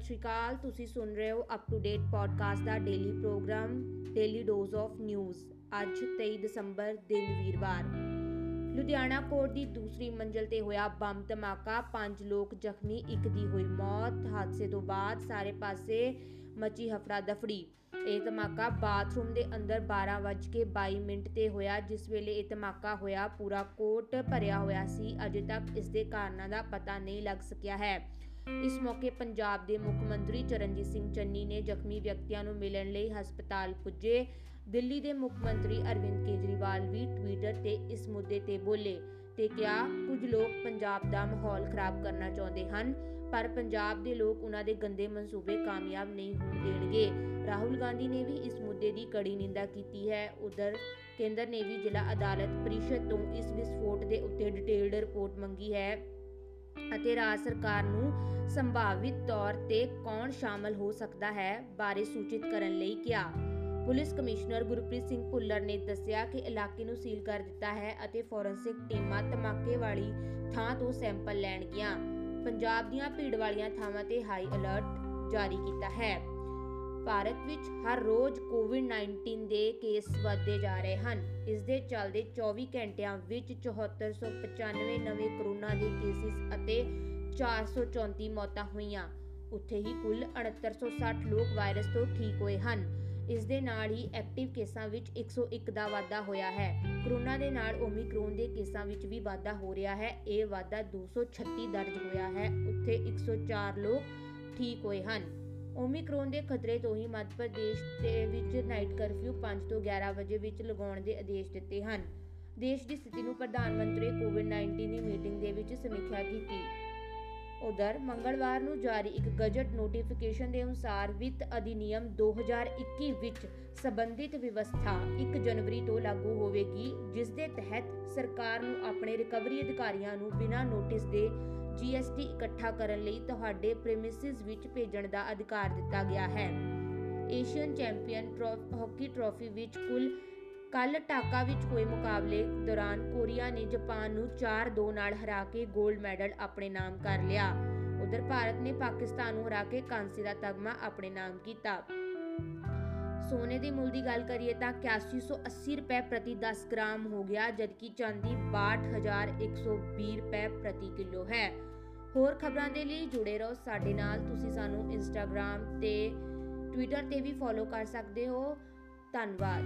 ਸਤਿ ਸ਼੍ਰੀ ਅਕਾਲ। ਤੁਸੀਂ ਸੁਣ ਰਹੇ ਹੋ up to date podcast the daily program daily dose of news ਅੱਜ 23 ਦਸੰਬਰ ਦਿਨ ਵੀਰਵਾਰ। ਲੁਧਿਆਣਾ ਕੋਰਟ ਦੀ ਦੂਸਰੀ ਮੰਜ਼ਲ ਤੇ ਹੋਇਆ ਬੰਬ ਧਮਾਕਾ। ਪੰਜ ਲੋਕ ਜ਼ਖਮੀ, ਇੱਕ ਦੀ ਹੋਈ ਮੌਤ। ਹਾਦਸੇ ਤੋਂ ਬਾਅਦ ਸਾਰੇ ਪਾਸੇ ਮਚੀ ਹਫੜਾ ਦਫੜੀ ਇਹ ਧਮਾਕਾ ਬਾਥਰੂਮ ਦੇ ਅੰਦਰ 12:22 ਮਿੰਟ ਤੇ ਹੋਇਆ, ਜਿਸ ਵੇਲੇ ਇਹ ਧਮਾਕਾ ਹੋਇਆ, ਪੂਰਾ ਕੋਰਟ ਭਰਿਆ ਹੋਇਆ ਸੀ। ਅਜੇ ਤੱਕ ਇਸ ਦੇ ਕਾਰਨਾਂ ਦਾ ਪਤਾ ਨਹੀਂ ਲੱਗ ਸਕਿਆ ਹੈ। ਇਸ ਮੌਕੇ ਪੰਜਾਬ ਦੇ ਮੁੱਖ ਮੰਤਰੀ ਚਰਨਜੀਤ ਸਿੰਘ ਚੰਨੀ ਨੇ ਜ਼ਖਮੀ ਵਿਅਕਤੀਆਂ ਨੂੰ ਮਿਲਣ ਲਈ ਹਸਪਤਾਲ ਪੁੱਜੇ। ਦਿੱਲੀ ਦੇ ਮੁੱਖ ਮੰਤਰੀ ਅਰਵਿੰਦ ਕੇਜਰੀਵਾਲ ਵੀ ਟਵਿੱਟਰ ਤੇ ਇਸ ਮੁੱਦੇ ਤੇ ਬੋਲੇ ਤੇ ਕਿਹਾ, ਕੁਝ ਲੋਕ ਪੰਜਾਬ ਦਾ ਮਾਹੌਲ ਖਰਾਬ ਕਰਨਾ ਚਾਹੁੰਦੇ ਹਨ, ਪਰ ਪੰਜਾਬ ਦੇ ਲੋਕ ਉਹਨਾਂ ਦੇ ਗੰਦੇ ਮਨਸੂਬੇ ਕਾਮਯਾਬ ਨਹੀਂ ਹੋਣ ਦੇਣਗੇ। ਰਾਹੁਲ ਗਾਂਧੀ ਨੇ ਵੀ ਇਸ ਮੁੱਦੇ ਦੀ ਕੜੀ ਨਿੰਦਾ ਕੀਤੀ ਹੈ। ਉਧਰ ਕੇਂਦਰ ਨੇ ਵੀ ਜ਼ਿਲ੍ਹਾ ਅਦਾਲਤ ਪ੍ਰੀਸ਼ਦ ਤੋਂ ਇਸ ਵਿਸਫੋਟ ਦੇ ਉੱਤੇ ਡਿਟੇਲਡ ਰਿਪੋਰਟ ਮੰਗੀ ਹੈ। ਅਤੇ ਰਾਜ ਸਰਕਾਰ ਨੂੰ ਸੰਭਾਵਿਤ ਤੌਰ ਤੇ ਕੌਣ ਸ਼ਾਮਲ ਹੋ ਸਕਦਾ ਹੈ ਬਾਰੇ ਸੂਚਿਤ ਕਰਨ ਲਈ ਕਿਹਾ। ਪੁਲਿਸ ਕਮਿਸ਼ਨਰ ਗੁਰਪ੍ਰੀਤ ਸਿੰਘ ਭੁੱਲਰ ਨੇ ਦੱਸਿਆ ਕਿ ਇਲਾਕੇ ਨੂੰ ਸੀਲ ਕਰ ਦਿੱਤਾ ਹੈ ਅਤੇ ਫੋਰੈਂਸਿਕ ਟੀਮਾਂ ਧਮਾਕੇ ਵਾਲੀ ਥਾਂ ਤੋਂ ਸੈਂਪਲ ਲੈਣਗੀਆਂ ਪੰਜਾਬ ਦੀਆਂ ਭੀੜ ਵਾਲੀਆਂ ਥਾਵਾਂ ਤੇ ਹਾਈ ਅਲਰਟ ਜਾਰੀ ਕੀਤਾ ਹੈ। ਭਾਰਤ ਵਿੱਚ ਹਰ ਰੋਜ਼ ਕੋਵਿਡ-19 ਦੇ ਕੇਸ ਵਧਦੇ ਜਾ ਰਹੇ ਹਨ। ਇਸ ਦੇ ਚੱਲਦੇ 24 ਘੰਟਿਆਂ ਵਿੱਚ 7495 ਨਵੇਂ ਕਰੋਨਾ ਦੇ ਕੇਸਿਸ ਅਤੇ 434 ਮੌਤਾਂ ਹੋਈਆਂ। ਉੱਥੇ ਹੀ ਕੁੱਲ 6860 ਲੋਕ ਵਾਇਰਸ ਤੋਂ ਠੀਕ ਹੋਏ ਹਨ। ਇਸ ਦੇ ਨਾਲ ਹੀ ਐਕਟਿਵ ਕੇਸਾਂ ਵਿੱਚ 101 ਦਾ ਵਾਧਾ ਹੋਇਆ ਹੈ। ਕਰੋਨਾ ਦੇ ਨਾਲ ਓਮਿਕਰੋਨ ਦੇ ਕੇਸਾਂ ਵਿੱਚ ਵੀ ਵਾਧਾ ਹੋ ਰਿਹਾ ਹੈ। ਇਹ ਵਾਧਾ 236 ਦਰਜ ਹੋਇਆ ਹੈ। ਉੱਥੇ 104 ਲੋਕ ਠੀਕ ਹੋਏ ਹਨ। ਓਮਿਕਰੋਨ ਦੇ ਖਤਰੇ ਤੋਂ ਹੀ ਮੱਧ ਪ੍ਰਦੇਸ਼ ਦੇ ਵਿੱਚ ਨਾਈਟ ਕਰਫਿਊ 5 ਤੋਂ 11 ਵਜੇ ਵਿੱਚ ਲਗਾਉਣ ਦੇ ਆਦੇਸ਼ ਦਿੱਤੇ ਹਨ। ਦੇਸ਼ ਦੀ ਸਥਿਤੀ ਨੂੰ ਪ੍ਰਧਾਨ ਮੰਤਰੀ ਕੋਵਿਡ-19 ਦੀ ਮੀਟਿੰਗ ਦੇ ਵਿੱਚ ਸਮੀਖਿਆ ਕੀਤੀ। ਉਧਰ ਮੰਗਲਵਾਰ ਨੂੰ ਜਾਰੀ ਇੱਕ ਗਜਟ ਨੋਟੀਫਿਕੇਸ਼ਨ ਦੇ ਅਨੁਸਾਰ ਵਿੱਤ ਅਧਿਨਿਯਮ 2021 ਵਿੱਚ ਸੰਬੰਧਿਤ ਵਿਵਸਥਾ 1 ਜਨਵਰੀ ਤੋਂ ਲਾਗੂ ਹੋਵੇਗੀ, ਜਿਸ ਦੇ ਤਹਿਤ ਸਰਕਾਰ ਨੂੰ ਆਪਣੇ ਰਿਕਵਰੀ ਅਧਿਕਾਰੀਆਂ ਨੂੰ ਬਿਨਾਂ ਨੋਟਿਸ ਦੇ ਜੀਐਸਟੀ ਇਕੱਠਾ ਕਰਨ ਲਈ ਤੁਹਾਡੇ ਪ੍ਰੈਮਿਸਿਸ ਵਿੱਚ ਭੇਜਣ ਦਾ ਅਧਿਕਾਰ ਦਿੱਤਾ ਗਿਆ ਹੈ। ਏਸ਼ੀਅਨ ਚੈਂਪੀਅਨ ਹਾਕੀ ਟਰਾਫੀ ਵਿੱਚ ਕੁੱਲ ਕੱਲ ਢਾਕਾ ਵਿੱਚ ਹੋਏ ਮੁਕਾਬਲੇ ਦੌਰਾਨ ਕੋਰੀਆ ਨੇ ਜਾਪਾਨ ਨੂੰ 4-2 ਨਾਲ ਹਰਾ ਕੇ 골ਡ ਮੈਡਲ ਆਪਣੇ ਨਾਮ ਕਰ ਲਿਆ। ਉਧਰ ਭਾਰਤ ਨੇ ਪਾਕਿਸਤਾਨ ਨੂੰ ਹਰਾ ਕੇ ਕਾਂਸੀ ਦਾ ਤਗਮਾ ਆਪਣੇ ਨਾਮ ਕੀਤਾ। ਸੋਨੇ ਦੇ ਮੁੱਲ ਦੀ ਗੱਲ ਕਰੀਏ ਤਾਂ 8180 ਰੁਪਏ ਪ੍ਰਤੀ 10 ਗ੍ਰਾਮ ਹੋ ਗਿਆ, ਜਦਕਿ ਚਾਂਦੀ 62120 ਰੁਪਏ ਪ੍ਰਤੀ ਕਿਲੋ ਹੈ। ਹੋਰ ਖਬਰਾਂ ਦੇ ਲਈ ਜੁੜੇ ਰਹੋ ਸਾਡੇ ਨਾਲ। ਤੁਸੀਂ ਸਾਨੂੰ ਇੰਸਟਾਗ੍ਰam ਤੇ ਟਵਿੱਟਰ ਤੇ ਵੀ ਫੋਲੋ ਕਰ ਸਕਦੇ ਹੋ। ਧੰਨਵਾਦ।